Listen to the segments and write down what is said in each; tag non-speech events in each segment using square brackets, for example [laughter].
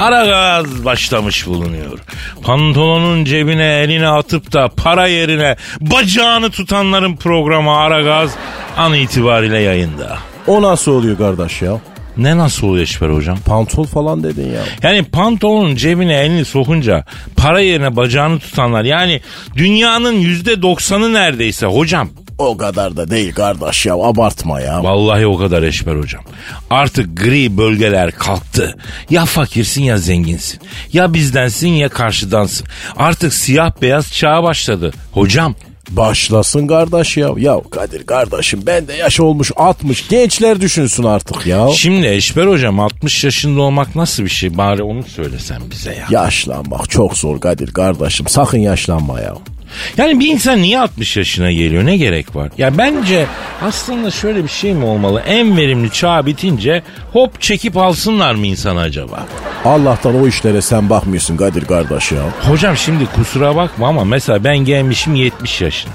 Ara gaz başlamış bulunuyor. Pantolonun cebine elini atıp da para yerine bacağını tutanların programı Ara Gaz an itibariyle yayında. O nasıl oluyor kardeş ya? Ne nasıl oluyor Eşber hocam? Pantol falan dedin ya. Yani pantolonun cebine elini sokunca para yerine bacağını tutanlar yani dünyanın yüzde doksanı neredeyse hocam. O kadar da değil kardeş ya abartma ya. Vallahi o kadar Eşber hocam. Artık gri bölgeler kalktı. Ya fakirsin ya zenginsin. Ya bizdensin ya karşıdansın. Artık siyah beyaz çağa başladı. Hocam Başlasın kardeş ya. Ya Kadir kardeşim ben de yaş olmuş 60 gençler düşünsün artık ya. şimdi Eşber hocam 60 yaşında olmak nasıl bir şey? Bari onu söylesen bize ya. Yaşlanmak çok zor Kadir kardeşim sakın yaşlanma ya. Yani bir insan niye 60 yaşına geliyor? Ne gerek var? Ya bence aslında şöyle bir şey mi olmalı? En verimli çağ bitince hop çekip alsınlar mı insanı acaba? Allah'tan o işlere sen bakmıyorsun Kadir kardeş ya. Hocam şimdi kusura bakma ama mesela ben gelmişim 70 yaşına.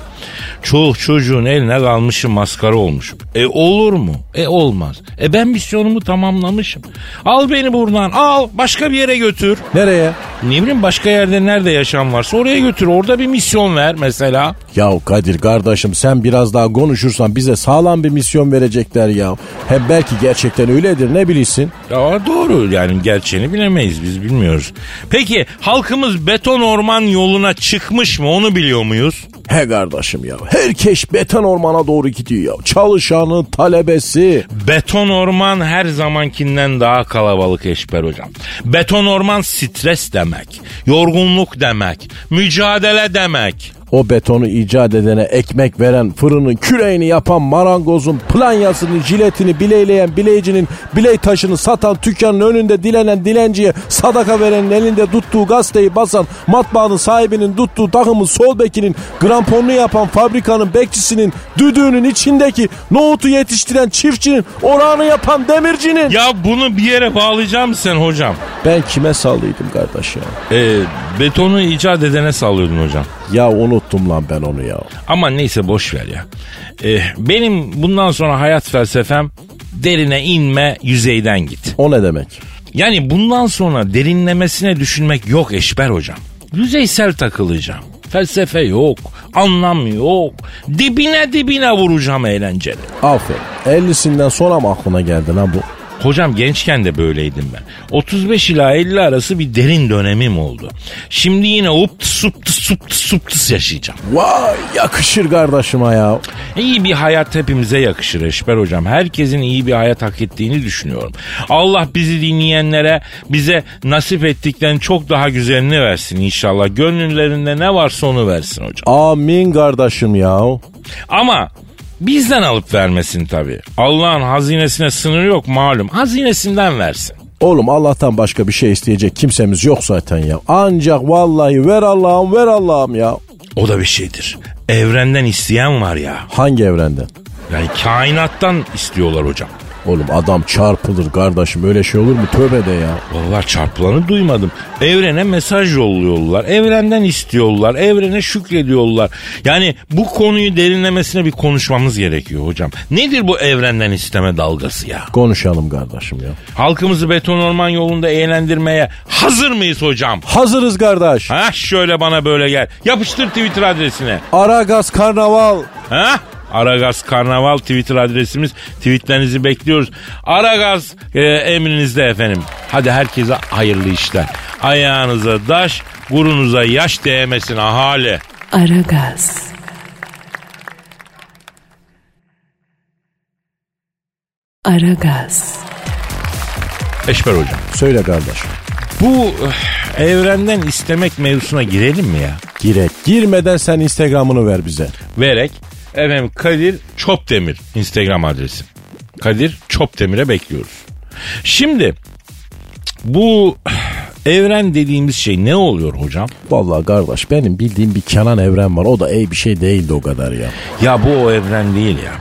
Çoluk çocuğun eline kalmışım maskara olmuşum. E olur mu? E olmaz. E ben misyonumu tamamlamışım. Al beni buradan al başka bir yere götür. Nereye? Ne bileyim başka yerde nerede yaşam varsa oraya götür. Orada bir misyon ver mesela. Ya Kadir kardeşim sen biraz daha konuşursan bize sağlam bir misyon verecekler ya. Hem belki gerçekten öyledir ne bilirsin. Ya doğru yani gerçeğini bilemeyiz biz bilmiyoruz. Peki halkımız beton orman yoluna çıkmış mı onu biliyor muyuz? He kardeşim ya. Herkes beton ormana doğru gidiyor ya. Çalışanı, talebesi. Beton orman her zamankinden daha kalabalık Eşber hocam. Beton orman stres demek, yorgunluk demek, mücadele demek. O betonu icat edene ekmek veren, fırının küreğini yapan marangozun, planyasını, jiletini bileyleyen bileyicinin, biley taşını satan dükkanın önünde dilenen dilenciye sadaka verenin elinde tuttuğu gazeteyi basan, matbaanın sahibinin tuttuğu takımın sol bekinin, gramponunu yapan fabrikanın bekçisinin, düdüğünün içindeki nohutu yetiştiren çiftçinin, orağını yapan demircinin. Ya bunu bir yere bağlayacağım sen hocam. Ben kime sallıydım kardeş ya? Ee, betonu icat edene sallıyordun hocam. Ya unuttum lan ben onu ya. Ama neyse boş ver ya. Ee, benim bundan sonra hayat felsefem derine inme yüzeyden git. O ne demek? Yani bundan sonra derinlemesine düşünmek yok Eşber hocam. Yüzeysel takılacağım. Felsefe yok, anlam yok. Dibine dibine vuracağım eğlenceli. Aferin. 50'sinden sonra mı aklına geldi lan bu? Hocam gençken de böyleydim ben. 35 ila 50 arası bir derin dönemim oldu. Şimdi yine uptıs suptıs suptıs suptıs yaşayacağım. Vay yakışır kardeşime ya. İyi bir hayat hepimize yakışır Eşber hocam. Herkesin iyi bir hayat hak ettiğini düşünüyorum. Allah bizi dinleyenlere bize nasip ettikten çok daha güzelini versin inşallah. Gönüllerinde ne varsa onu versin hocam. Amin kardeşim ya. Ama bizden alıp vermesin tabii. Allah'ın hazinesine sınırı yok malum. Hazinesinden versin. Oğlum Allah'tan başka bir şey isteyecek kimsemiz yok zaten ya. Ancak vallahi ver Allah'ım ver Allah'ım ya. O da bir şeydir. Evrenden isteyen var ya. Hangi evrenden? Yani kainattan istiyorlar hocam. Oğlum adam çarpılır kardeşim öyle şey olur mu? Tövbe de ya. Vallahi çarpılanı duymadım. Evrene mesaj yolluyorlar. Evrenden istiyorlar. Evrene şükrediyorlar. Yani bu konuyu derinlemesine bir konuşmamız gerekiyor hocam. Nedir bu evrenden isteme dalgası ya? Konuşalım kardeşim ya. Halkımızı beton orman yolunda eğlendirmeye hazır mıyız hocam? Hazırız kardeş. Ha şöyle bana böyle gel. Yapıştır Twitter adresine. Aragaz Karnaval. Ha? Aragaz Karnaval Twitter adresimiz. Tweetlerinizi bekliyoruz. Aragaz e, emrinizde efendim. Hadi herkese hayırlı işler. Ayağınıza daş, gurunuza yaş değmesin ahali. Aragaz. Aragaz. Eşber hocam. Söyle kardeş. Bu eh, evrenden istemek mevzusuna girelim mi ya? Girek. Girmeden sen Instagram'ını ver bize. Verek. Efendim Kadir Çopdemir Instagram adresim. Kadir Çopdemir'e bekliyoruz. Şimdi bu evren dediğimiz şey ne oluyor hocam? Vallahi kardeş benim bildiğim bir Kenan evren var. O da iyi bir şey değildi o kadar ya. Ya bu o evren değil ya.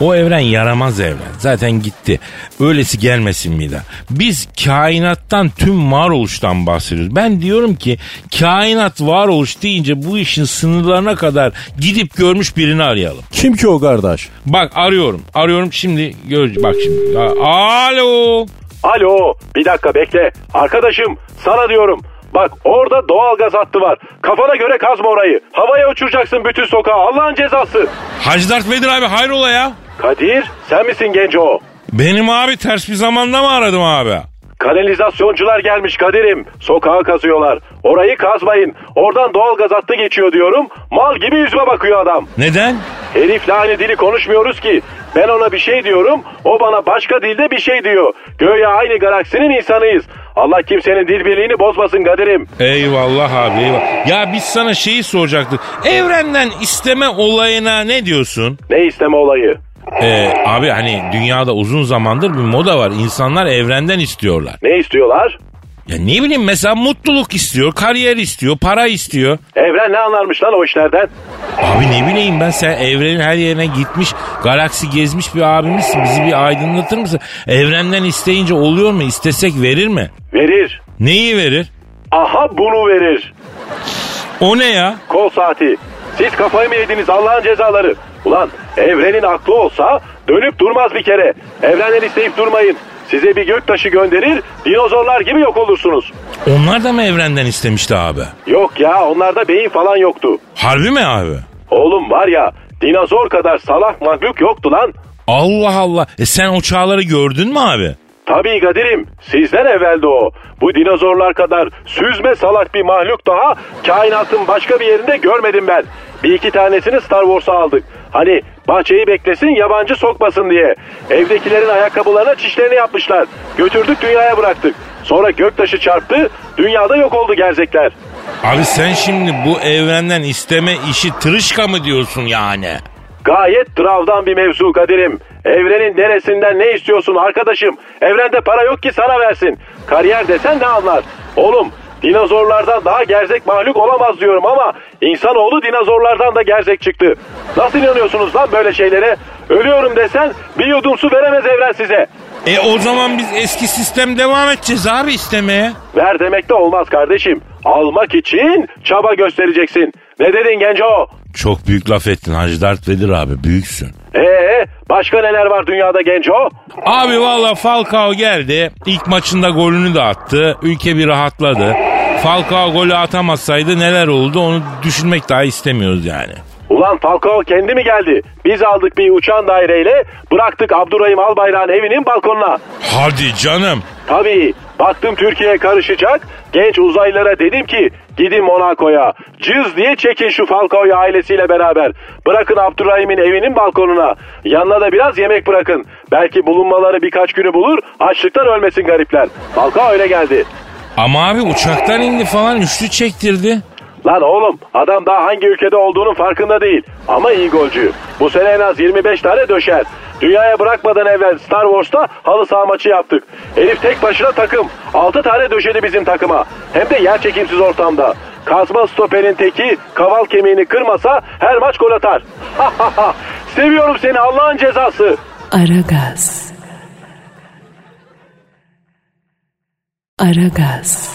O evren yaramaz evren. Zaten gitti. Öylesi gelmesin bir daha. Biz kainattan tüm varoluştan bahsediyoruz. Ben diyorum ki kainat varoluş deyince bu işin sınırlarına kadar gidip görmüş birini arayalım. Kim ki o kardeş? Bak arıyorum. Arıyorum şimdi. Gör, bak şimdi. Alo. Alo bir dakika bekle. Arkadaşım sana diyorum. Bak orada doğal gaz hattı var. Kafana göre kazma orayı. Havaya uçuracaksın bütün sokağı. Allah'ın cezası. Hacı Dert Vedir abi hayrola ya? Kadir sen misin genco? Benim abi ters bir zamanda mı aradım abi? Kanalizasyoncular gelmiş Kadir'im. Sokağı kazıyorlar. Orayı kazmayın. Oradan doğal gaz hattı geçiyor diyorum. Mal gibi yüzüme bakıyor adam. Neden? Herifle aynı dili konuşmuyoruz ki. Ben ona bir şey diyorum. O bana başka dilde bir şey diyor. Göya aynı galaksinin insanıyız. Allah kimsenin dil birliğini bozmasın Kadir'im. Eyvallah abi eyvallah. Ya biz sana şeyi soracaktık. Evrenden isteme olayına ne diyorsun? Ne isteme olayı? Ee, abi hani dünyada uzun zamandır bir moda var. İnsanlar evrenden istiyorlar. Ne istiyorlar? Ya ne bileyim mesela mutluluk istiyor, kariyer istiyor, para istiyor. Evren ne anlarmış lan o işlerden? Abi ne bileyim ben sen evrenin her yerine gitmiş, galaksi gezmiş bir abimizsin. Bizi bir aydınlatır mısın? Evrenden isteyince oluyor mu? İstesek verir mi? Verir. Neyi verir? Aha bunu verir. O ne ya? Kol saati. Siz kafayı mı yediniz Allah'ın cezaları? Ulan evrenin aklı olsa dönüp durmaz bir kere. Evrenden isteyip durmayın. Size bir göktaşı gönderir, dinozorlar gibi yok olursunuz. Onlar da mı evrenden istemişti abi? Yok ya onlarda beyin falan yoktu. Harbi mi abi? Oğlum var ya dinozor kadar salak mahluk yoktu lan. Allah Allah. E sen o çağları gördün mü abi? Tabii Kadir'im sizden evveldi o. Bu dinozorlar kadar süzme salak bir mahluk daha kainatın başka bir yerinde görmedim ben. Bir iki tanesini Star Wars'a aldık. Hani bahçeyi beklesin yabancı sokmasın diye. Evdekilerin ayakkabılarına çişlerini yapmışlar. Götürdük dünyaya bıraktık. Sonra göktaşı çarptı dünyada yok oldu gerzekler. Abi sen şimdi bu evrenden isteme işi tırışka mı diyorsun yani? Gayet dravdan bir mevzu Kadir'im. Evrenin neresinden ne istiyorsun arkadaşım? Evrende para yok ki sana versin. Kariyer desen ne anlar? Oğlum dinozorlardan daha gerzek mahluk olamaz diyorum ama insanoğlu dinozorlardan da gerzek çıktı. Nasıl inanıyorsunuz lan böyle şeylere? Ölüyorum desen bir yudum su veremez evren size. E o zaman biz eski sistem devam edeceğiz abi istemeye. Ver demek de olmaz kardeşim. Almak için çaba göstereceksin. Ne dedin genco? Çok büyük laf ettin Hacı Dert Vedir abi büyüksün. Ee, başka neler var dünyada genco? Abi valla Falcao geldi. İlk maçında golünü de attı. Ülke bir rahatladı. Falcao golü atamasaydı neler oldu onu düşünmek daha istemiyoruz yani. Ulan Falcao kendi mi geldi? Biz aldık bir uçan daireyle bıraktık Abdurrahim Albayrak'ın evinin balkonuna. Hadi canım. Tabii baktım Türkiye karışacak. Genç uzaylılara dedim ki gidin Monaco'ya. Cız diye çekin şu Falcao'yu ailesiyle beraber. Bırakın Abdurrahim'in evinin balkonuna. Yanına da biraz yemek bırakın. Belki bulunmaları birkaç günü bulur. Açlıktan ölmesin garipler. Falcao öyle geldi. Ama abi uçaktan indi falan üçlü çektirdi. Lan oğlum adam daha hangi ülkede olduğunun farkında değil. Ama iyi golcü. Bu sene en az 25 tane döşer. Dünyaya bırakmadan evvel Star Wars'ta halı saha maçı yaptık. Herif tek başına takım. 6 tane döşedi bizim takıma. Hem de yer çekimsiz ortamda. Kazma stoperin teki kaval kemiğini kırmasa her maç gol atar. [laughs] Seviyorum seni Allah'ın cezası. Aragaz. Aragaz.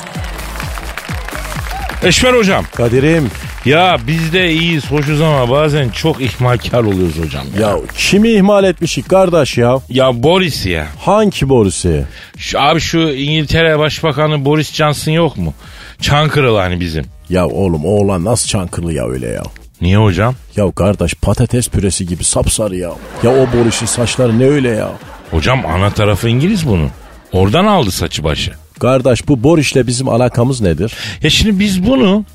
Eşver hocam. Kadir'im Ya biz de iyiyiz hoşuz ama bazen çok ihmalkar oluyoruz hocam. Ya, ya kimi ihmal etmişik kardeş ya? ya Boris ya. Hangi borusu? Şu, abi şu İngiltere Başbakanı Boris Johnson yok mu? Çankırılı hani bizim. Ya oğlum oğlan nasıl çankırlı ya öyle ya? Niye hocam? Ya kardeş patates püresi gibi sapsarı ya. Ya o Boris'in saçları ne öyle ya? Hocam ana tarafı İngiliz bunun. Oradan aldı saçı başı. Kardeş bu Boris'le bizim alakamız nedir? Ya şimdi biz bunu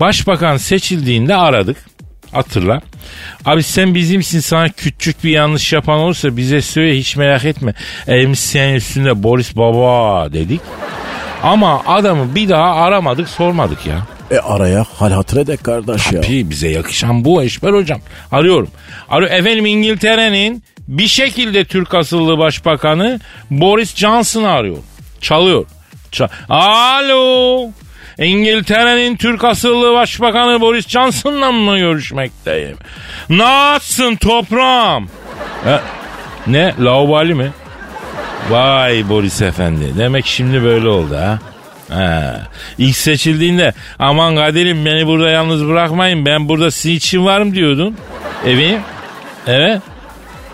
başbakan seçildiğinde aradık. Hatırla. Abi sen bizimsin sana küçük bir yanlış yapan olursa bize söyle hiç merak etme. Elimiz senin üstünde Boris Baba dedik. Ama adamı bir daha aramadık sormadık ya. E araya hal hatır edek kardeş ya. Tabii bize yakışan bu Eşber hocam. Arıyorum. Arıyor. Efendim İngiltere'nin bir şekilde Türk asıllı başbakanı Boris Johnson'ı arıyor. Çalıyor. Ça- Alo. İngiltere'nin Türk asıllı başbakanı Boris Johnson'la mı görüşmekteyim? Nasılsın toprağım? E, ne? Laubali mi? Vay Boris Efendi. Demek şimdi böyle oldu ha. Ha. İlk seçildiğinde aman Kadir'im beni burada yalnız bırakmayın ben burada sizin için varım diyordun. Evim? Evet.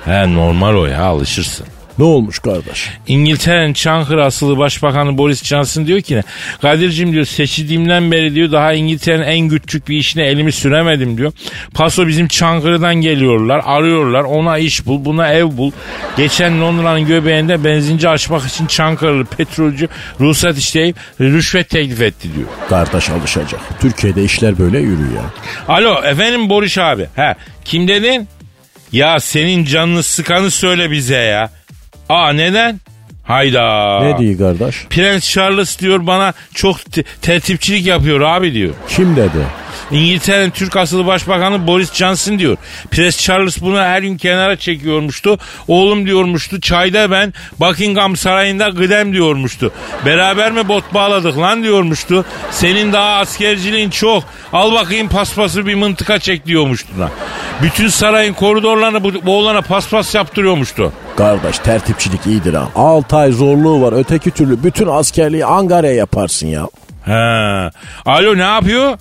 He normal o ya alışırsın. Ne olmuş kardeş? İngiltere'nin Çankırı asılı başbakanı Boris Johnson diyor ki ne? Kadir'cim diyor seçildiğimden beri diyor daha İngiltere'nin en küçük bir işine elimi süremedim diyor. Paso bizim Çankırı'dan geliyorlar arıyorlar ona iş bul buna ev bul. Geçen Londra'nın göbeğinde benzinci açmak için Çankırılı petrolcü ruhsat isteyip rüşvet teklif etti diyor. Kardeş alışacak. Türkiye'de işler böyle yürüyor. Alo efendim Boris abi. He kim dedin? Ya senin canını sıkanı söyle bize ya. Aa neden? Hayda. Ne diyor kardeş? Prens Charles diyor bana çok te- tertipçilik yapıyor abi diyor. Kim dedi? İngiltere'nin Türk asılı başbakanı Boris Johnson diyor. Prens Charles bunu her gün kenara çekiyormuştu. Oğlum diyormuştu çayda ben Buckingham Sarayı'nda gıdem diyormuştu. Beraber mi bot bağladık lan diyormuştu. Senin daha askerciliğin çok. Al bakayım paspası bir mıntıka çek diyormuştu da. Bütün sarayın koridorlarını bu, bu oğlana paspas yaptırıyormuştu. Kardeş tertipçilik iyidir ha. 6 ay zorluğu var. Öteki türlü bütün askerliği Ankara'ya yaparsın ya. He. Alo ne yapıyor?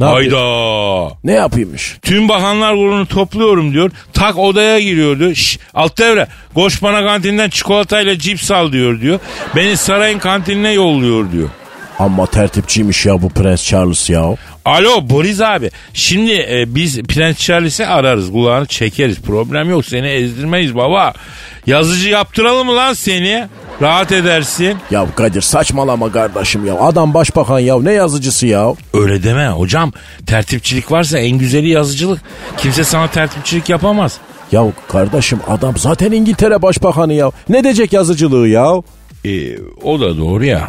Ne Hayda. Ne yapıyormuş? Tüm bakanlar kurulunu topluyorum diyor. Tak odaya giriyor diyor. Şş, alt devre koş bana kantinden çikolatayla cips al diyor diyor. Beni sarayın kantinine yolluyor diyor. Ama tertipçiymiş ya bu Prens Charles ya. Alo Boris abi. Şimdi e, biz Prens Charles'i ararız. Kulağını çekeriz. Problem yok. Seni ezdirmeyiz baba. Yazıcı yaptıralım mı lan seni? Rahat edersin. Ya Kadir saçmalama kardeşim ya. Adam başbakan ya ne yazıcısı ya. Öyle deme hocam. Tertipçilik varsa en güzeli yazıcılık. Kimse sana tertipçilik yapamaz. Ya kardeşim adam zaten İngiltere başbakanı ya. Ne diyecek yazıcılığı ya? E, o da doğru ya.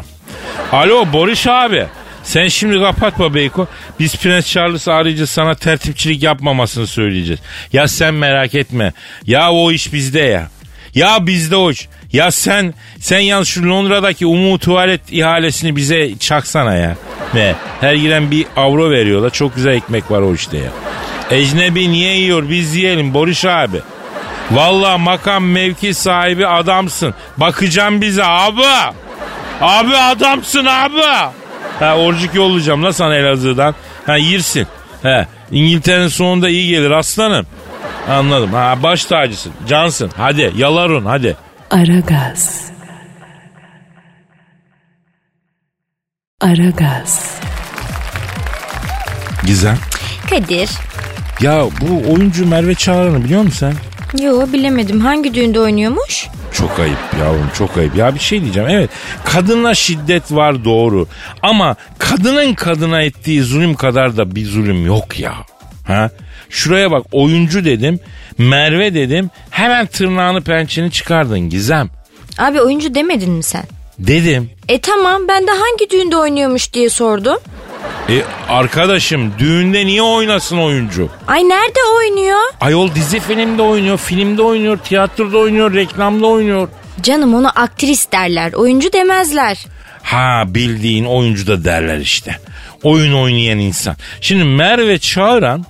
Alo Boris abi. Sen şimdi kapatma Beyko. Biz Prens Charles'ı arayacağız sana tertipçilik yapmamasını söyleyeceğiz. Ya sen merak etme. Ya o iş bizde ya. Ya bizde o iş. Ya sen sen yalnız şu Londra'daki umu tuvalet ihalesini bize çaksana ya. Ve her giren bir avro veriyorlar. Çok güzel ekmek var o işte ya. Ecnebi niye yiyor biz yiyelim Boris abi. Vallahi makam mevki sahibi adamsın. Bakacağım bize abi. Abi adamsın abi. Ha orcuk yollayacağım la sana Elazığ'dan. Ha yirsin. He İngiltere'nin sonunda iyi gelir aslanım. Anladım. Ha baş tacısın. Cansın. Hadi yalarun hadi. Aragaz. Aragaz. Gizem. Kadir. Ya bu oyuncu Merve Çağrı'nı biliyor musun sen? Yo bilemedim. Hangi düğünde oynuyormuş? Çok ayıp yavrum çok ayıp. Ya bir şey diyeceğim evet kadına şiddet var doğru ama kadının kadına ettiği zulüm kadar da bir zulüm yok ya. Ha? Şuraya bak oyuncu dedim Merve dedim hemen tırnağını pençeni çıkardın Gizem. Abi oyuncu demedin mi sen? Dedim. E tamam ben de hangi düğünde oynuyormuş diye sordum. E arkadaşım düğünde niye oynasın oyuncu? Ay nerede oynuyor? Ayol dizi filmde oynuyor, filmde oynuyor, tiyatroda oynuyor, reklamda oynuyor. Canım ona aktris derler. Oyuncu demezler. Ha bildiğin oyuncu da derler işte. Oyun oynayan insan. Şimdi Merve Çağıran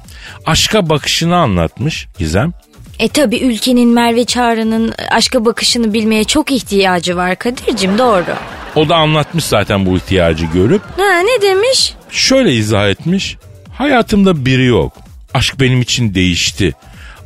aşka bakışını anlatmış Gizem. E tabi ülkenin Merve Çağrı'nın aşka bakışını bilmeye çok ihtiyacı var Kadir'cim doğru. O da anlatmış zaten bu ihtiyacı görüp. Ha ne demiş? Şöyle izah etmiş. Hayatımda biri yok. Aşk benim için değişti.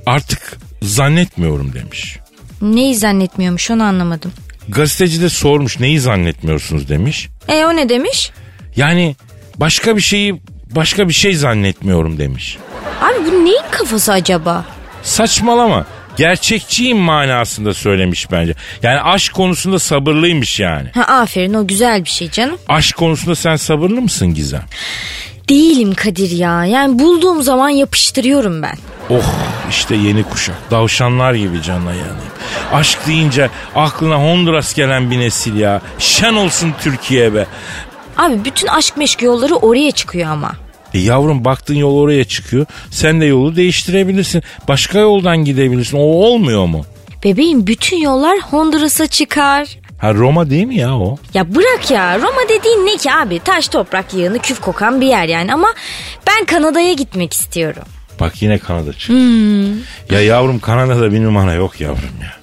Artık zannetmiyorum demiş. Neyi zannetmiyormuş onu anlamadım. Gazeteci de sormuş neyi zannetmiyorsunuz demiş. E o ne demiş? Yani başka bir şeyi başka bir şey zannetmiyorum demiş. Abi bu neyin kafası acaba? Saçmalama. Gerçekçiyim manasında söylemiş bence. Yani aşk konusunda sabırlıymış yani. Ha aferin o güzel bir şey canım. Aşk konusunda sen sabırlı mısın Gizem? Değilim Kadir ya. Yani bulduğum zaman yapıştırıyorum ben. Oh işte yeni kuşak. Davşanlar gibi canına yanayım. Aşk deyince aklına Honduras gelen bir nesil ya. Şen olsun Türkiye be. Abi bütün aşk meşk yolları oraya çıkıyor ama. E yavrum baktın yol oraya çıkıyor. Sen de yolu değiştirebilirsin. Başka yoldan gidebilirsin. O olmuyor mu? Bebeğim bütün yollar Honduras'a çıkar. Ha Roma değil mi ya o? Ya bırak ya Roma dediğin ne ki abi? Taş toprak yığını küf kokan bir yer yani ama ben Kanada'ya gitmek istiyorum. Bak yine Kanada çıktı. Ya yavrum Kanada'da bir numara yok yavrum ya.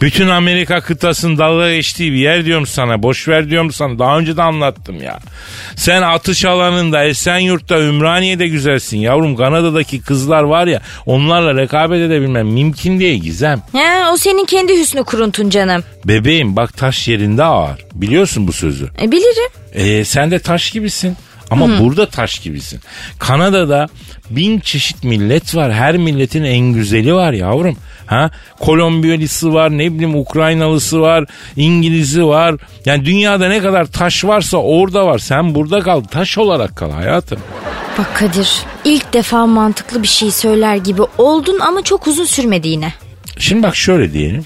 Bütün Amerika kıtasının dalga geçtiği bir yer diyorum sana. Boş ver diyorum sana. Daha önce de anlattım ya. Sen atış alanında Esenyurt'ta Ümraniye'de güzelsin. Yavrum Kanada'daki kızlar var ya onlarla rekabet edebilmem mümkün değil Gizem. He, o senin kendi hüsnü kuruntun canım. Bebeğim bak taş yerinde ağır. Biliyorsun bu sözü. E, bilirim. Ee, sen de taş gibisin. Ama burada taş gibisin. Kanada'da bin çeşit millet var. Her milletin en güzeli var yavrum. Ha? Kolombiyalısı var, ne bileyim Ukraynalısı var, İngiliz'i var. Yani dünyada ne kadar taş varsa orada var. Sen burada kal, taş olarak kal hayatım. Bak Kadir ilk defa mantıklı bir şey söyler gibi oldun ama çok uzun sürmedi yine. Şimdi bak şöyle diyelim.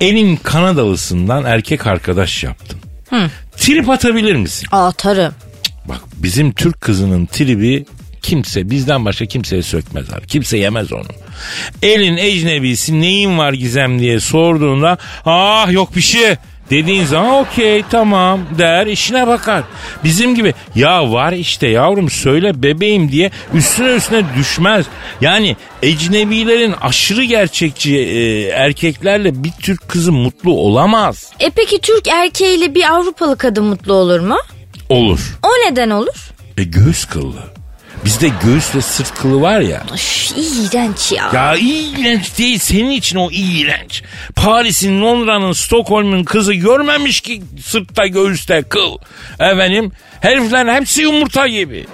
Elin Kanadalısından erkek arkadaş yaptın. Trip atabilir misin? Atarım. Bak bizim Türk kızının tribi kimse bizden başka kimseye sökmez abi. Kimse yemez onu. Elin ecnebisi neyin var gizem diye sorduğunda ah yok bir şey dediğin zaman okey tamam der işine bakar. Bizim gibi ya var işte yavrum söyle bebeğim diye üstüne üstüne düşmez. Yani ecnebilerin aşırı gerçekçi e, erkeklerle bir Türk kızı mutlu olamaz. E peki Türk erkeğiyle bir Avrupalı kadın mutlu olur mu? Olur. O neden olur? E göğüs kıllı. Bizde göğüs ve sırt kılı var ya. Üf, iğrenç ya. Ya iğrenç değil senin için o iğrenç. Paris'in, Londra'nın, Stockholm'un kızı görmemiş ki sırtta göğüste kıl. Efendim herifler hepsi yumurta gibi.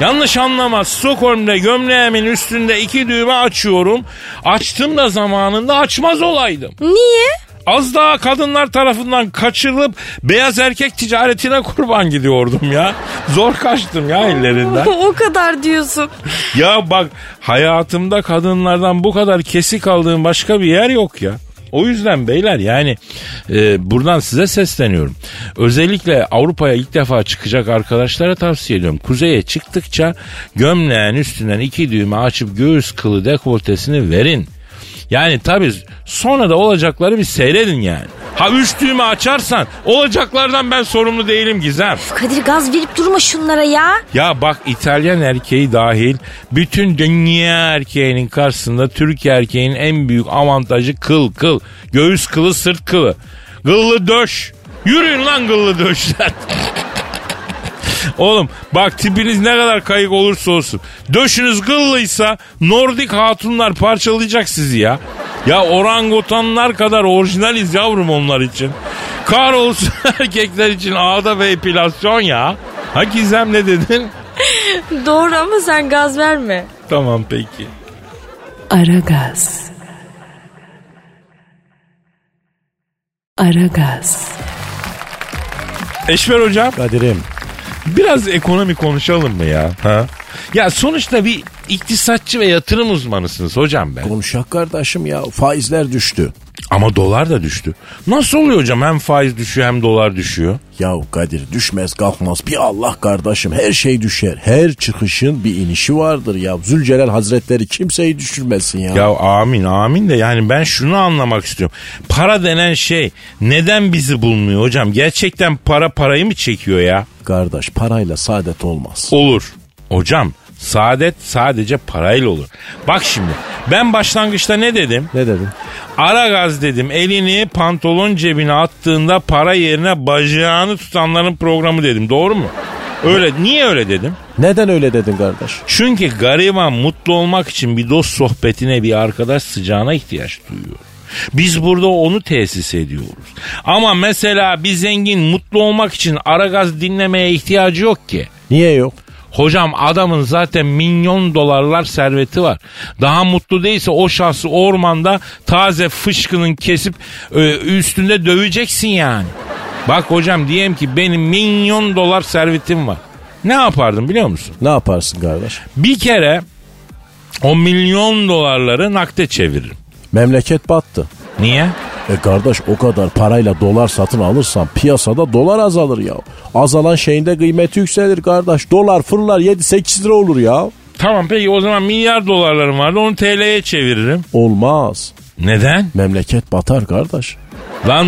Yanlış anlama Stockholm'da gömleğimin üstünde iki düğme açıyorum. Açtım da zamanında açmaz olaydım. Niye? Az daha kadınlar tarafından kaçırılıp beyaz erkek ticaretine kurban gidiyordum ya. Zor kaçtım ya ellerinden. [laughs] o kadar diyorsun. Ya bak hayatımda kadınlardan bu kadar kesik aldığım başka bir yer yok ya. O yüzden beyler yani e, buradan size sesleniyorum. Özellikle Avrupa'ya ilk defa çıkacak arkadaşlara tavsiye ediyorum. Kuzeye çıktıkça gömleğin üstünden iki düğme açıp göğüs kılı dekoltesini verin. Yani tabii sonra da olacakları bir seyredin yani. Ha üç düğme açarsan olacaklardan ben sorumlu değilim Gizem. Kadir gaz verip durma şunlara ya. Ya bak İtalyan erkeği dahil bütün dünya erkeğinin karşısında Türk erkeğinin en büyük avantajı kıl kıl. Göğüs kılı sırt kılı. Kıllı döş. Yürüyün lan kıllı döşler. [laughs] Oğlum bak tipiniz ne kadar kayık olursa olsun. Döşünüz kıllıysa Nordik hatunlar parçalayacak sizi ya. Ya orangutanlar kadar orijinaliz yavrum onlar için. Kahrolsun [laughs] erkekler için ağda ve epilasyon ya. Ha Gizem ne dedin? [laughs] Doğru ama sen gaz verme. Tamam peki. Aragaz. Aragaz. Eşver hocam Kadir'im biraz ekonomi konuşalım mı ya? Ha? Ya sonuçta bir iktisatçı ve yatırım uzmanısınız hocam ben. konuşak kardeşim ya faizler düştü. Ama dolar da düştü. Nasıl oluyor hocam hem faiz düşüyor hem dolar düşüyor? Ya Kadir düşmez kalkmaz bir Allah kardeşim her şey düşer. Her çıkışın bir inişi vardır ya. Zülcelal Hazretleri kimseyi düşürmesin ya. Ya amin amin de yani ben şunu anlamak istiyorum. Para denen şey neden bizi bulmuyor hocam? Gerçekten para parayı mı çekiyor ya? Kardeş parayla saadet olmaz. Olur. Hocam saadet sadece parayla olur. Bak şimdi ben başlangıçta ne dedim? Ne dedin? Ara gaz dedim elini pantolon cebine attığında para yerine bacağını tutanların programı dedim doğru mu? Öyle niye öyle dedim? Neden öyle dedin kardeş? Çünkü gariban mutlu olmak için bir dost sohbetine bir arkadaş sıcağına ihtiyaç duyuyor. Biz burada onu tesis ediyoruz. Ama mesela bir zengin mutlu olmak için ara gaz dinlemeye ihtiyacı yok ki. Niye yok? Hocam adamın zaten milyon dolarlar serveti var. Daha mutlu değilse o şahsı ormanda taze fışkının kesip e, üstünde döveceksin yani. Bak hocam diyelim ki benim milyon dolar servetim var. Ne yapardım biliyor musun? Ne yaparsın kardeş? Bir kere o milyon dolarları nakde çeviririm. Memleket battı. Niye? E kardeş o kadar parayla dolar satın alırsan piyasada dolar azalır ya. Azalan şeyin de kıymeti yükselir kardeş. Dolar fırlar 7-8 lira olur ya. Tamam peki o zaman milyar dolarlarım vardı onu TL'ye çeviririm. Olmaz. Neden? Memleket batar kardeş. Lan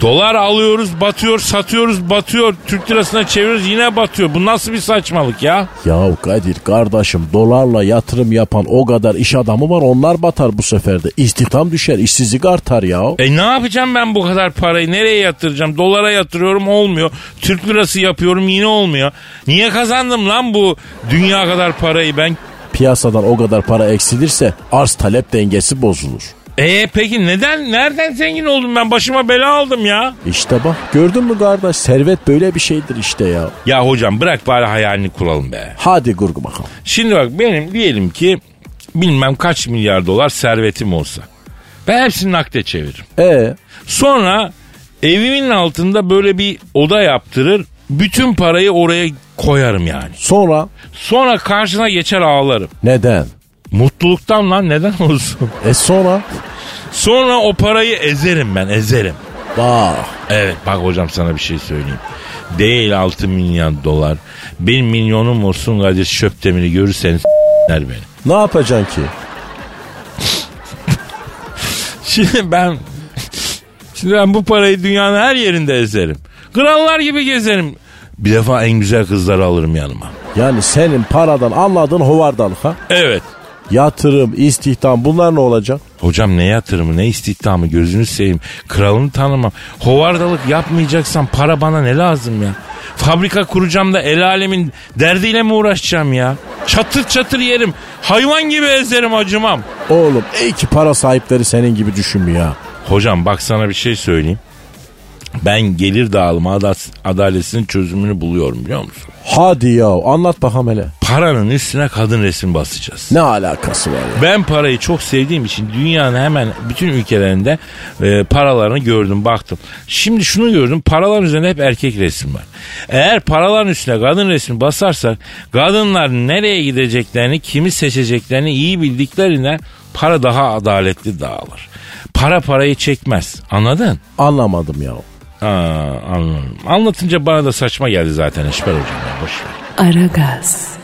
dolar alıyoruz batıyor satıyoruz batıyor Türk lirasına çeviriyoruz yine batıyor. Bu nasıl bir saçmalık ya? Ya Kadir kardeşim dolarla yatırım yapan o kadar iş adamı var onlar batar bu sefer de. İstihdam düşer işsizlik artar ya. E ne yapacağım ben bu kadar parayı nereye yatıracağım? Dolara yatırıyorum olmuyor. Türk lirası yapıyorum yine olmuyor. Niye kazandım lan bu dünya kadar parayı ben? Piyasadan o kadar para eksilirse arz talep dengesi bozulur. E peki neden nereden zengin oldum ben başıma bela aldım ya? İşte bak gördün mü kardeş servet böyle bir şeydir işte ya. Ya hocam bırak bari hayalini kuralım be. Hadi kurgu bakalım. Şimdi bak benim diyelim ki bilmem kaç milyar dolar servetim olsa. Ben hepsini nakde çeviririm. E Sonra evimin altında böyle bir oda yaptırır. Bütün parayı oraya koyarım yani. sonra Sonra karşına geçer ağlarım. neden? Mutluluktan lan neden olsun? E sonra? Sonra o parayı ezerim ben ezerim. Bak Evet bak hocam sana bir şey söyleyeyim. Değil 6 milyon dolar. Benim milyonum olsun Kadir Şöpdemir'i görürseniz beni. ne yapacaksın ki? [laughs] Şimdi ben Şimdi ben bu parayı dünyanın her yerinde ezerim. Krallar gibi gezerim. Bir defa en güzel kızları alırım yanıma. Yani senin paradan anladığın hovardalık ha? Evet. Yatırım, istihdam bunlar ne olacak? Hocam ne yatırımı ne istihdamı gözünü seveyim. Kralını tanımam. Hovardalık yapmayacaksam para bana ne lazım ya? Fabrika kuracağım da el alemin derdiyle mi uğraşacağım ya? Çatır çatır yerim. Hayvan gibi ezerim acımam. Oğlum iyi ki para sahipleri senin gibi düşünmüyor. Hocam bak sana bir şey söyleyeyim. Ben gelir dağılımı adas- adaletsinin çözümünü buluyorum biliyor musun? Hadi ya anlat bakalım hele. Paranın üstüne kadın resim basacağız. Ne alakası var ya? Ben parayı çok sevdiğim için dünyanın hemen bütün ülkelerinde e, paralarını gördüm baktım. Şimdi şunu gördüm paraların üzerinde hep erkek resim var. Eğer paraların üstüne kadın resmi basarsak kadınlar nereye gideceklerini kimi seçeceklerini iyi bildiklerinden para daha adaletli dağılır. Para parayı çekmez anladın? Anlamadım ya. Aa, anladım. Anlatınca bana da saçma geldi zaten Eşber hocam ya boş ver. Aragaz.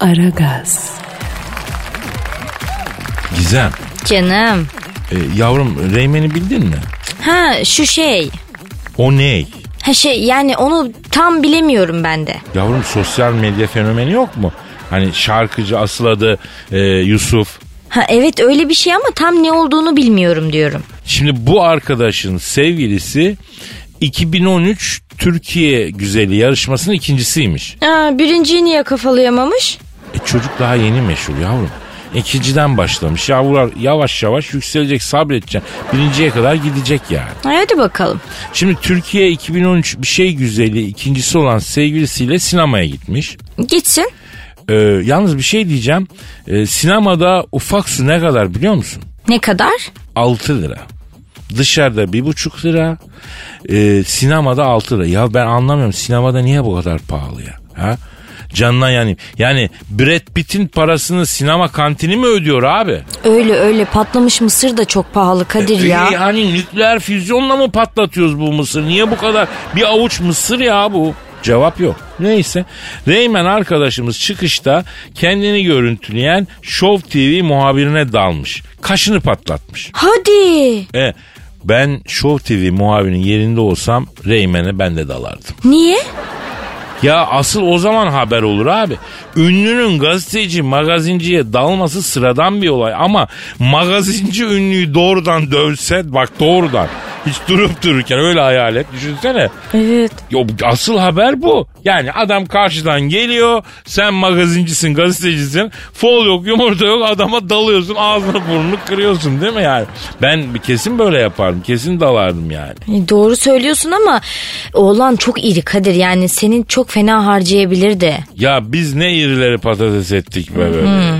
Aragaz. Gizem Canım. e, yavrum Reymen'i bildin mi? Ha şu şey. O ne? Ha şey yani onu tam bilemiyorum ben de. Yavrum sosyal medya fenomeni yok mu? Hani şarkıcı asıl adı e, Yusuf. Ha evet öyle bir şey ama tam ne olduğunu bilmiyorum diyorum. Şimdi bu arkadaşın sevgilisi 2013 Türkiye Güzeli yarışmasının ikincisiymiş. Ha, birinciyi niye kafalayamamış? E çocuk daha yeni meşhur yavrum. İkinciden başlamış. Yavrular yavaş yavaş yükselecek sabredeceksin. Birinciye kadar gidecek yani. Hadi bakalım. Şimdi Türkiye 2013 bir şey güzeli ikincisi olan sevgilisiyle sinemaya gitmiş. Gitsin. Ee, yalnız bir şey diyeceğim. Ee, sinemada ufak su ne kadar biliyor musun? Ne kadar? 6 lira. Dışarıda bir buçuk lira. Ee, sinemada 6 lira. Ya ben anlamıyorum sinemada niye bu kadar pahalı ya? Ha? Canına yani. Yani Brad Pitt'in parasını sinema kantini mi ödüyor abi? Öyle öyle patlamış mısır da çok pahalı Kadir ya. Ee, Yani nükleer füzyonla mı patlatıyoruz bu mısır? Niye bu kadar? Bir avuç mısır ya bu. Cevap yok. Neyse. Reymen arkadaşımız çıkışta kendini görüntüleyen Show TV muhabirine dalmış. Kaşını patlatmış. Hadi. E, ben Show TV muhabirinin yerinde olsam Reymen'e ben de dalardım. Niye? Ya asıl o zaman haber olur abi. Ünlünün gazeteci, magazinciye dalması sıradan bir olay ama magazinci ünlüyü doğrudan dövse bak doğrudan Hiç durup dururken öyle hayal et. Düşünsene. Evet. Yo, asıl haber bu. Yani adam karşıdan geliyor. Sen magazincisin, gazetecisin. Fol yok, yumurta yok. Adama dalıyorsun. Ağzını burnunu kırıyorsun değil mi yani? Ben kesin böyle yapardım. Kesin dalardım yani. E, Doğru söylüyorsun ama oğlan çok iri Kadir yani senin çok fena harcayabilir de. Ya biz ne irileri patates ettik be böyle.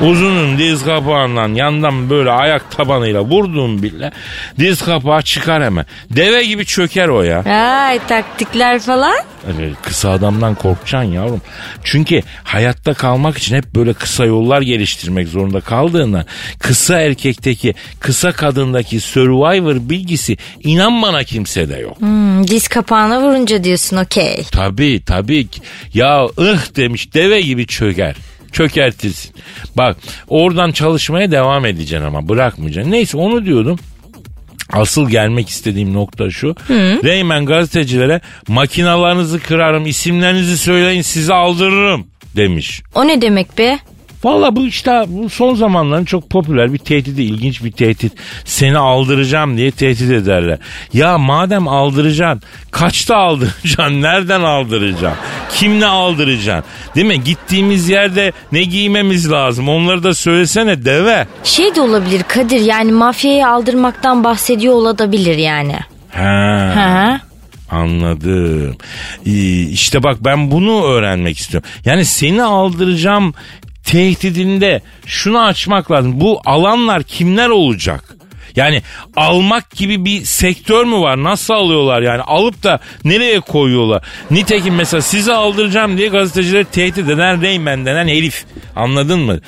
Uzunun diz kapağından yandan böyle ayak tabanıyla vurduğum bile diz kapağı çıkar hemen. Deve gibi çöker o ya. Ay taktikler falan. Evet, kısa adamdan korkacaksın yavrum. Çünkü hayatta kalmak için hep böyle kısa yollar geliştirmek zorunda kaldığından kısa erkekteki, kısa kadındaki survivor bilgisi inan bana kimsede yok. Hmm, diz kapağına vurunca diyorsun okey. Tabii tabii. Ya ıh demiş deve gibi çöker. Çökertirsin. Bak oradan çalışmaya devam edeceksin ama bırakmayacaksın. Neyse onu diyordum. Asıl gelmek istediğim nokta şu. Reymen gazetecilere makinalarınızı kırarım, isimlerinizi söyleyin sizi aldırırım demiş. O ne demek be? Valla bu işte bu son zamanların çok popüler bir tehdidi, ilginç bir tehdit. Seni aldıracağım diye tehdit ederler. Ya madem aldıracaksın, kaçta aldıracaksın, [laughs] nereden aldıracaksın, kimle aldıracaksın? Değil mi? Gittiğimiz yerde ne giymemiz lazım onları da söylesene deve. Şey de olabilir Kadir yani mafyaya aldırmaktan bahsediyor olabilir yani. Ha. Ha? Anladım. İşte bak ben bunu öğrenmek istiyorum. Yani seni aldıracağım tehdidinde şunu açmak lazım. Bu alanlar kimler olacak? Yani almak gibi bir sektör mü var? Nasıl alıyorlar yani? Alıp da nereye koyuyorlar? Nitekim mesela sizi aldıracağım diye gazetecileri tehdit eden Reymen denen herif. Anladın mı?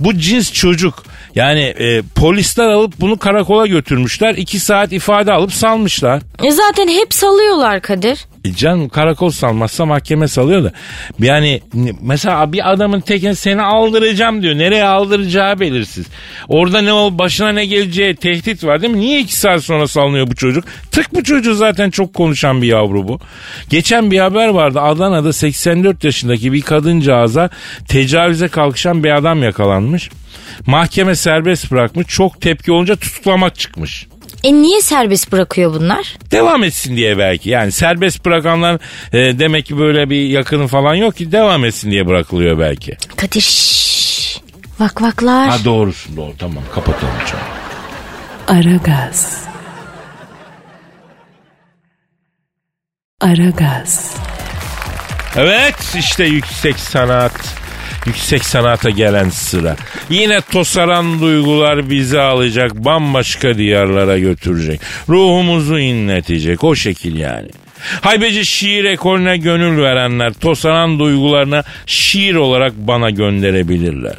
Bu cins çocuk. Yani e, polisler alıp bunu karakola götürmüşler. iki saat ifade alıp salmışlar. E zaten hep salıyorlar Kadir. E canım karakol salmazsa mahkeme salıyor da. Yani mesela bir adamın tekine seni aldıracağım diyor. Nereye aldıracağı belirsiz. Orada ne ol başına ne geleceği tehdit var değil mi? Niye iki saat sonra salınıyor bu çocuk? Tık bu çocuğu zaten çok konuşan bir yavru bu. Geçen bir haber vardı. Adana'da 84 yaşındaki bir kadıncağıza tecavüze kalkışan bir adam yakalanmış. Mahkeme serbest bırakmış. Çok tepki olunca tutuklamak çıkmış. E niye serbest bırakıyor bunlar? devam etsin diye belki. Yani serbest bırakanlar e, demek ki böyle bir yakını falan yok ki devam etsin diye bırakılıyor belki. Kadir şşş. Vak vaklar. Ha doğrusun doğru tamam kapatalım canım. Aragaz. Aragaz. Evet işte yüksek sanat. Yüksek sanata gelen sıra. Yine tosaran duygular bizi alacak bambaşka diyarlara götürecek. Ruhumuzu inletecek o şekil yani. Haybeci şiir ekolüne gönül verenler tosaran duygularına şiir olarak bana gönderebilirler.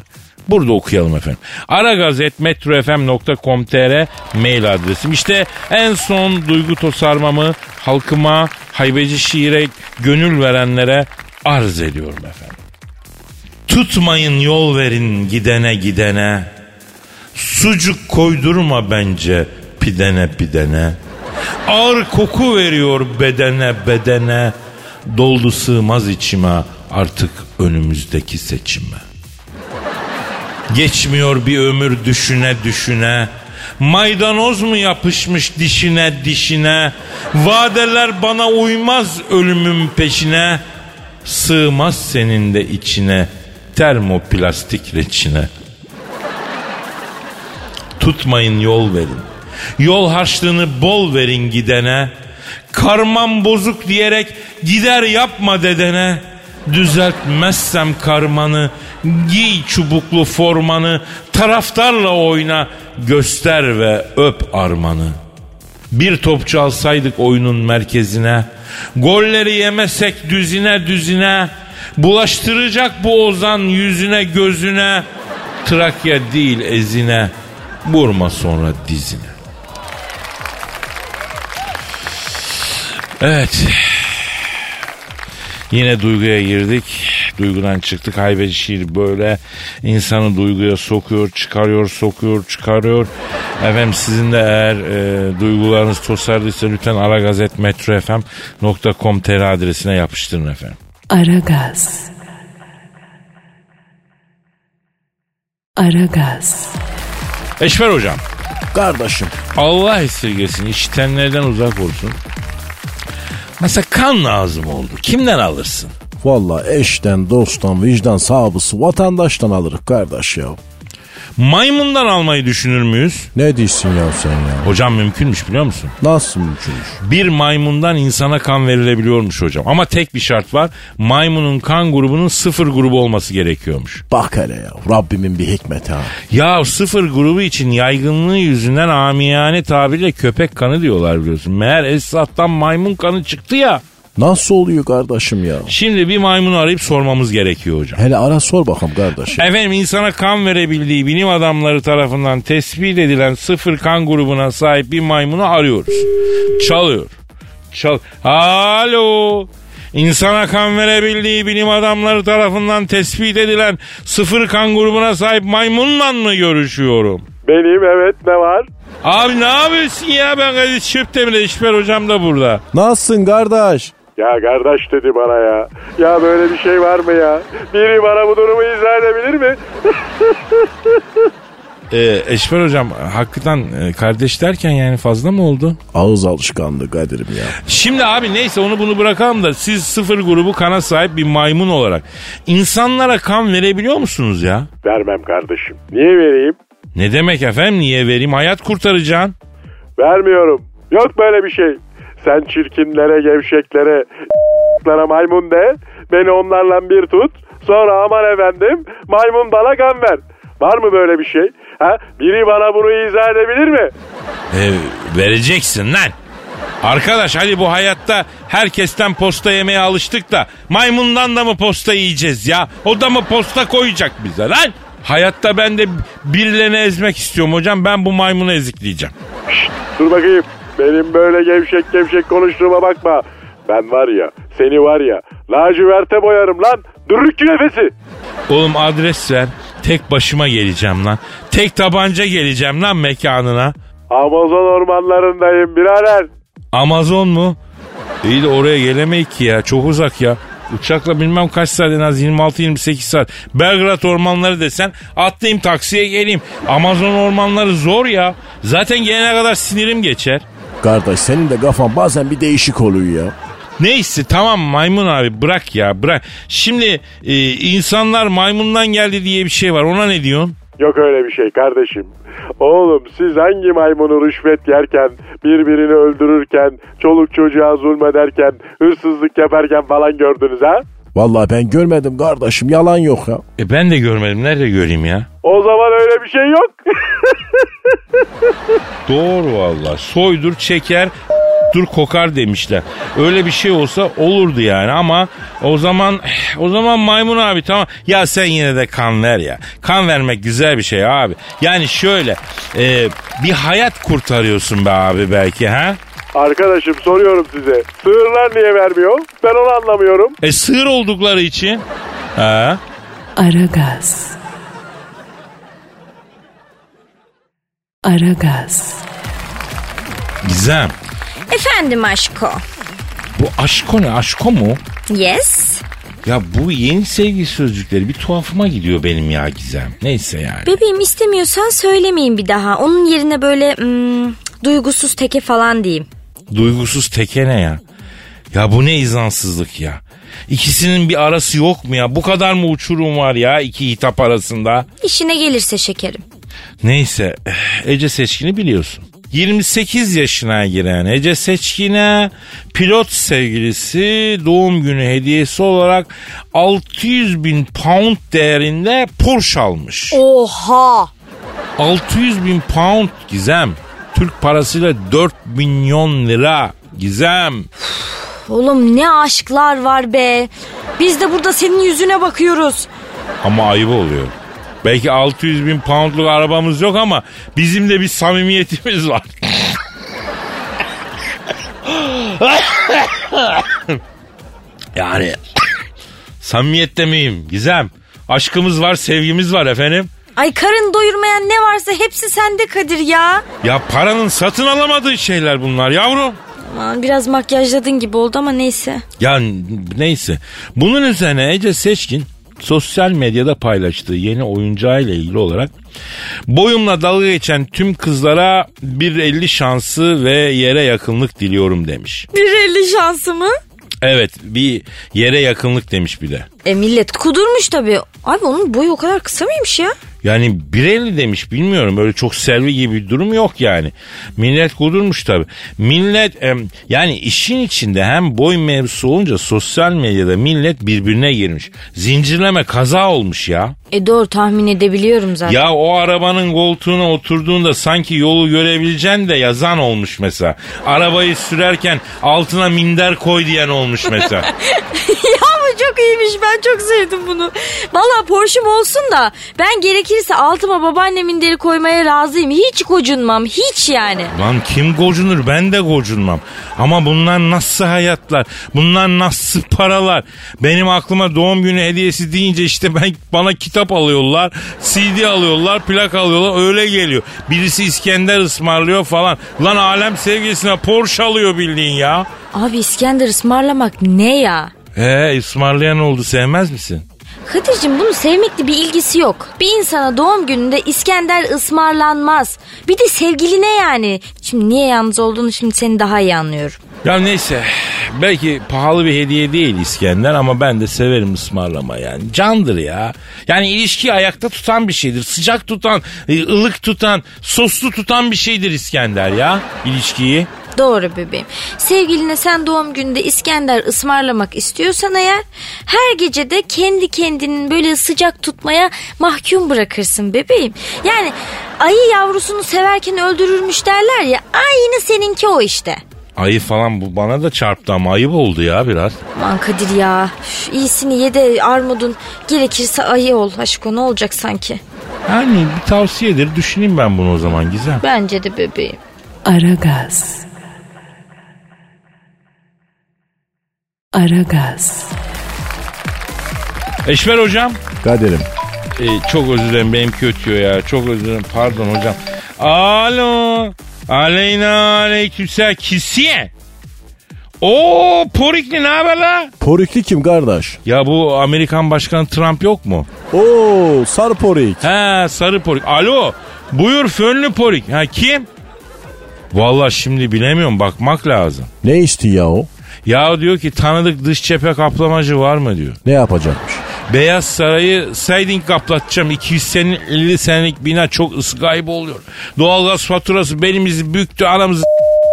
Burada okuyalım efendim. aragazetmetrofm.com.tr mail adresim. İşte en son duygu tosarmamı halkıma, haybeci şiire gönül verenlere arz ediyorum efendim. Tutmayın yol verin gidene gidene. Sucuk koydurma bence pidene pidene. Ağır koku veriyor bedene bedene. Doldu sığmaz içime artık önümüzdeki seçime. Geçmiyor bir ömür düşüne düşüne. Maydanoz mu yapışmış dişine dişine? Vadeler bana uymaz ölümün peşine. Sığmaz senin de içine termoplastik reçine. Tutmayın yol verin. Yol harçlığını bol verin gidene. Karmam bozuk diyerek gider yapma dedene. Düzeltmezsem karmanı, giy çubuklu formanı, taraftarla oyna, göster ve öp armanı. Bir topçu alsaydık oyunun merkezine, golleri yemesek düzine düzine, bulaştıracak bu ozan yüzüne gözüne, Trakya değil ezine, vurma sonra dizine. Evet. Yine duyguya girdik. Duygudan çıktık. Haybeci şiir böyle insanı duyguya sokuyor, çıkarıyor, sokuyor, çıkarıyor. Efendim sizin de eğer e, duygularınız tosardıysa lütfen aragazetmetrofm.com.tr adresine yapıştırın efendim. Aragaz. Aragaz. Eşver hocam. Kardeşim Allah esirgesin işitenlerden uzak olsun. Mesela kan lazım oldu. Kimden alırsın? Valla eşten, dosttan, vicdan sahibi vatandaştan alırız kardeş ya. Maymundan almayı düşünür müyüz? Ne diyorsun ya sen ya? Hocam mümkünmüş biliyor musun? Nasıl mümkünmüş? Bir maymundan insana kan verilebiliyormuş hocam. Ama tek bir şart var. Maymunun kan grubunun sıfır grubu olması gerekiyormuş. Bak hele ya Rabbimin bir hikmeti ha. Ya sıfır grubu için yaygınlığı yüzünden amiyane tabirle köpek kanı diyorlar biliyorsun. Meğer Esat'tan maymun kanı çıktı ya. Nasıl oluyor kardeşim ya? Şimdi bir maymunu arayıp sormamız gerekiyor hocam. Hele ara sor bakalım kardeşim. Efendim insana kan verebildiği bilim adamları tarafından tespit edilen sıfır kan grubuna sahip bir maymunu arıyoruz. Çalıyor. Çal. Alo. İnsana kan verebildiği bilim adamları tarafından tespit edilen sıfır kan grubuna sahip maymunla mı görüşüyorum? Benim evet ne var? Abi ne yapıyorsun ya ben Kadir Çöptemir İşber hocam da burada. Nasılsın kardeş? Ya kardeş dedi bana ya. Ya böyle bir şey var mı ya? Biri bana bu durumu izah edebilir mi? [laughs] Ee, Eşber hocam hakikaten e, kardeş derken yani fazla mı oldu? Ağız alışkanlığı Kadir'im ya. Şimdi abi neyse onu bunu bırakalım da siz sıfır grubu kana sahip bir maymun olarak insanlara kan verebiliyor musunuz ya? Vermem kardeşim. Niye vereyim? Ne demek efendim niye vereyim hayat kurtaracaksın. Vermiyorum. Yok böyle bir şey. Sen çirkinlere, gevşeklere, [laughs] maymun de. Beni onlarla bir tut. Sonra aman efendim maymun bana kan ver. Var mı böyle bir şey? Ha? Biri bana bunu izah edebilir mi? E, vereceksin lan. Arkadaş hadi bu hayatta herkesten posta yemeye alıştık da maymundan da mı posta yiyeceğiz ya? O da mı posta koyacak bize lan? Hayatta ben de birilerini ezmek istiyorum hocam. Ben bu maymunu ezikleyeceğim. Dur bakayım. Benim böyle gevşek gevşek konuştuğuma bakma. Ben var ya, seni var ya, laciverte boyarım lan. Dürrük nefesi. Oğlum adres ver. Tek başıma geleceğim lan. Tek tabanca geleceğim lan mekanına. Amazon ormanlarındayım birader. Amazon mu? İyi de oraya gelemeyiz ki ya. Çok uzak ya. Uçakla bilmem kaç saat en az 26-28 saat. Belgrad ormanları desen atlayayım taksiye geleyim. Amazon ormanları zor ya. Zaten gelene kadar sinirim geçer. Kardeş senin de kafan bazen bir değişik oluyor ya. Neyse tamam maymun abi bırak ya bırak. Şimdi e, insanlar maymundan geldi diye bir şey var ona ne diyorsun? Yok öyle bir şey kardeşim. Oğlum siz hangi maymunu rüşvet yerken, birbirini öldürürken, çoluk çocuğa zulmederken, hırsızlık yaparken falan gördünüz ha? Vallahi ben görmedim kardeşim yalan yok ya. E ben de görmedim nerede göreyim ya? O zaman öyle bir şey yok. [laughs] Doğru valla soydur çeker dur kokar demişler. Öyle bir şey olsa olurdu yani ama o zaman o zaman maymun abi tamam ya sen yine de kan ver ya. Kan vermek güzel bir şey abi. Yani şöyle e, bir hayat kurtarıyorsun be abi belki ha? Arkadaşım soruyorum size. Sığırlar niye vermiyor? Ben onu anlamıyorum. E sığır oldukları için. Ha? Aragaz. Aragaz. Gizem. Efendim aşko. Bu aşko ne? Aşko mu? Yes. Ya bu yeni sevgi sözcükleri bir tuhafıma gidiyor benim ya Gizem. Neyse yani. Bebeğim istemiyorsan söylemeyin bir daha. Onun yerine böyle hmm, duygusuz teke falan diyeyim. Duygusuz teke ne ya? Ya bu ne izansızlık ya? İkisinin bir arası yok mu ya? Bu kadar mı uçurum var ya iki hitap arasında? İşine gelirse şekerim. Neyse Ece Seçkin'i biliyorsun. 28 yaşına giren Ece Seçkin'e pilot sevgilisi doğum günü hediyesi olarak 600 bin pound değerinde Porsche almış. Oha. 600 bin pound Gizem. Türk parasıyla 4 milyon lira Gizem. Oğlum ne aşklar var be. Biz de burada senin yüzüne bakıyoruz. Ama ayıp oluyor. Belki 600 bin poundluk arabamız yok ama bizim de bir samimiyetimiz var. [laughs] yani [laughs] samimiyet demeyeyim Gizem. Aşkımız var, sevgimiz var efendim. Ay karın doyurmayan ne varsa hepsi sende Kadir ya. Ya paranın satın alamadığı şeyler bunlar yavrum. Aman biraz makyajladın gibi oldu ama neyse. Ya neyse. Bunun üzerine Ece Seçkin sosyal medyada paylaştığı yeni oyuncağıyla ilgili olarak boyumla dalga geçen tüm kızlara 1.50 şansı ve yere yakınlık diliyorum demiş. Bir elli şansı mı? Evet bir yere yakınlık demiş bir de. E millet kudurmuş tabii. Abi onun boyu o kadar kısa mıymış ya? Yani 1.50 demiş bilmiyorum böyle çok selvi gibi bir durum yok yani. Millet kudurmuş tabi. Millet yani işin içinde hem boy mevzusu olunca sosyal medyada millet birbirine girmiş. Zincirleme kaza olmuş ya. E doğru tahmin edebiliyorum zaten. Ya o arabanın koltuğuna oturduğunda sanki yolu görebileceksin de yazan olmuş mesela. Arabayı sürerken altına minder koy diyen olmuş mesela. [laughs] [laughs] çok iyiymiş ben çok sevdim bunu. Valla Porsche'm olsun da ben gerekirse altıma babaannemin deri koymaya razıyım. Hiç gocunmam hiç yani. Lan kim gocunur ben de gocunmam. Ama bunlar nasıl hayatlar? Bunlar nasıl paralar? Benim aklıma doğum günü hediyesi deyince işte ben bana kitap alıyorlar, CD alıyorlar, plak alıyorlar öyle geliyor. Birisi İskender ısmarlıyor falan. Lan alem sevgilisine Porsche alıyor bildiğin ya. Abi İskender ısmarlamak ne ya? Ee ısmarlayan oldu sevmez misin? Kadir'cim bunun sevmekle bir ilgisi yok. Bir insana doğum gününde İskender ısmarlanmaz. Bir de sevgiline yani. Şimdi niye yalnız olduğunu şimdi seni daha iyi anlıyorum. Ya neyse belki pahalı bir hediye değil İskender ama ben de severim ısmarlama yani. Candır ya. Yani ilişkiyi ayakta tutan bir şeydir. Sıcak tutan, e, ılık tutan, soslu tutan bir şeydir İskender ya ilişkiyi. Doğru bebeğim. Sevgiline sen doğum gününde İskender ısmarlamak istiyorsan eğer her gece de kendi kendinin böyle sıcak tutmaya mahkum bırakırsın bebeğim. Yani ayı yavrusunu severken öldürürmüş derler ya aynı seninki o işte. Ayı falan bu bana da çarptı ama ayıp oldu ya biraz. Aman Kadir ya üf, iyisini ye de armudun gerekirse ayı ol aşko ne olacak sanki. Yani bir tavsiyedir düşüneyim ben bunu o zaman Gizem. Bence de bebeğim. Aragaz. Aragaz. Eşver hocam. Kadir'im. E, çok özür dilerim benimki ötüyor ya. Çok özür dilerim pardon hocam. Alo. Aleyna aleykümselam kisiye. Oo Porikli ne haber la? Porikli kim kardeş? Ya bu Amerikan Başkanı Trump yok mu? Oo sarı porik. He sarı porik. Alo buyur fönlü porik. Ha kim? Valla şimdi bilemiyorum bakmak lazım. Ne istiyor ya o? Ya diyor ki tanıdık dış cephe kaplamacı var mı diyor. Ne yapacakmış? Beyaz Sarayı siding kaplatacağım. 250 senelik bina çok ısı kaybı oluyor. Doğalgaz faturası belimizi büktü anamızı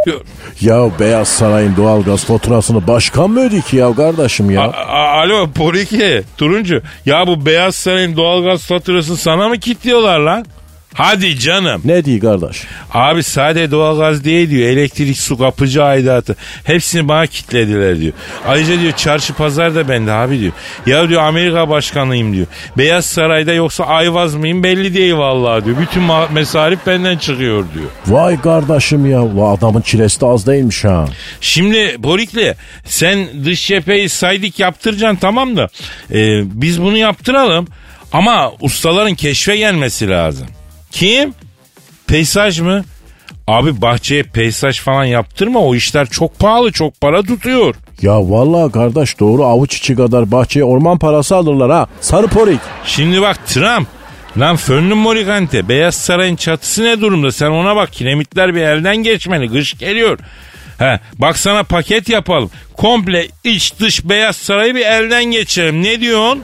diyor. Ya Beyaz Saray'ın doğalgaz faturasını başkan mı ödüyor ki ya kardeşim ya? A- a- Alo Poriki Turuncu ya bu Beyaz Saray'ın doğalgaz faturasını sana mı kilitliyorlar lan? Hadi canım. Ne diyor kardeş? Abi sade doğalgaz değil diyor. Elektrik, su, kapıcı aidatı. Hepsini bana kitlediler diyor. Ayrıca diyor çarşı pazar da bende abi diyor. Ya diyor Amerika başkanıyım diyor. Beyaz Saray'da yoksa ayvaz mıyım belli değil vallahi diyor. Bütün mesarif benden çıkıyor diyor. Vay kardeşim ya. Adamın çilesi de az değilmiş ha. Şimdi Borikli sen dış cepheyi saydık yaptıracaksın tamam da e, biz bunu yaptıralım ama ustaların keşfe gelmesi lazım. Kim? Peysaj mı? Abi bahçeye peysaj falan yaptırma o işler çok pahalı çok para tutuyor. Ya vallahi kardeş doğru avuç içi kadar bahçeye orman parası alırlar ha. Sarı porik. Şimdi bak Trump Lan fönlü morikante Beyaz Saray'ın çatısı ne durumda sen ona bak kiremitler bir elden geçmeli kış geliyor. He, bak sana paket yapalım. Komple iç dış Beyaz Saray'ı bir elden geçirelim. Ne diyorsun?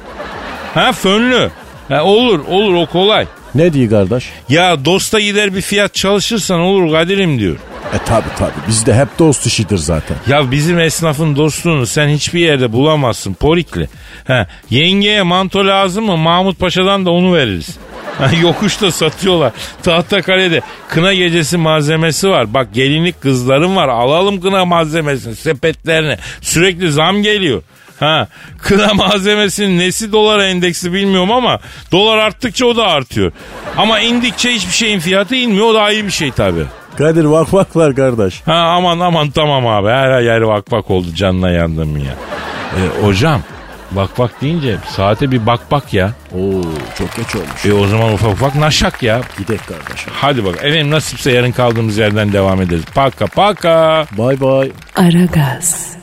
Ha fönlü. Ha, olur olur o kolay. Ne diyor kardeş? Ya dosta gider bir fiyat çalışırsan olur Kadir'im diyor. E tabi tabi bizde hep dost işidir zaten. Ya bizim esnafın dostluğunu sen hiçbir yerde bulamazsın Porikli. Ha, yengeye manto lazım mı Mahmut Paşa'dan da onu veririz. Ha, [laughs] yokuşta satıyorlar. Tahtakale'de kına gecesi malzemesi var. Bak gelinlik kızlarım var. Alalım kına malzemesini sepetlerine. Sürekli zam geliyor. Ha, kına malzemesinin nesi dolar endeksi bilmiyorum ama dolar arttıkça o da artıyor. Ama indikçe hiçbir şeyin fiyatı inmiyor. O da iyi bir şey tabii. Kadir vak vak var kardeş. Ha aman aman tamam abi her yer vak vak oldu canına yandım ya. E, hocam bak bak deyince saate bir bak bak ya. Oo çok geç olmuş. E o zaman ufak ufak naşak ya. Gidek kardeşim. Hadi bak efendim nasipse yarın kaldığımız yerden devam ederiz. Paka paka. Bay bay. Aragaz.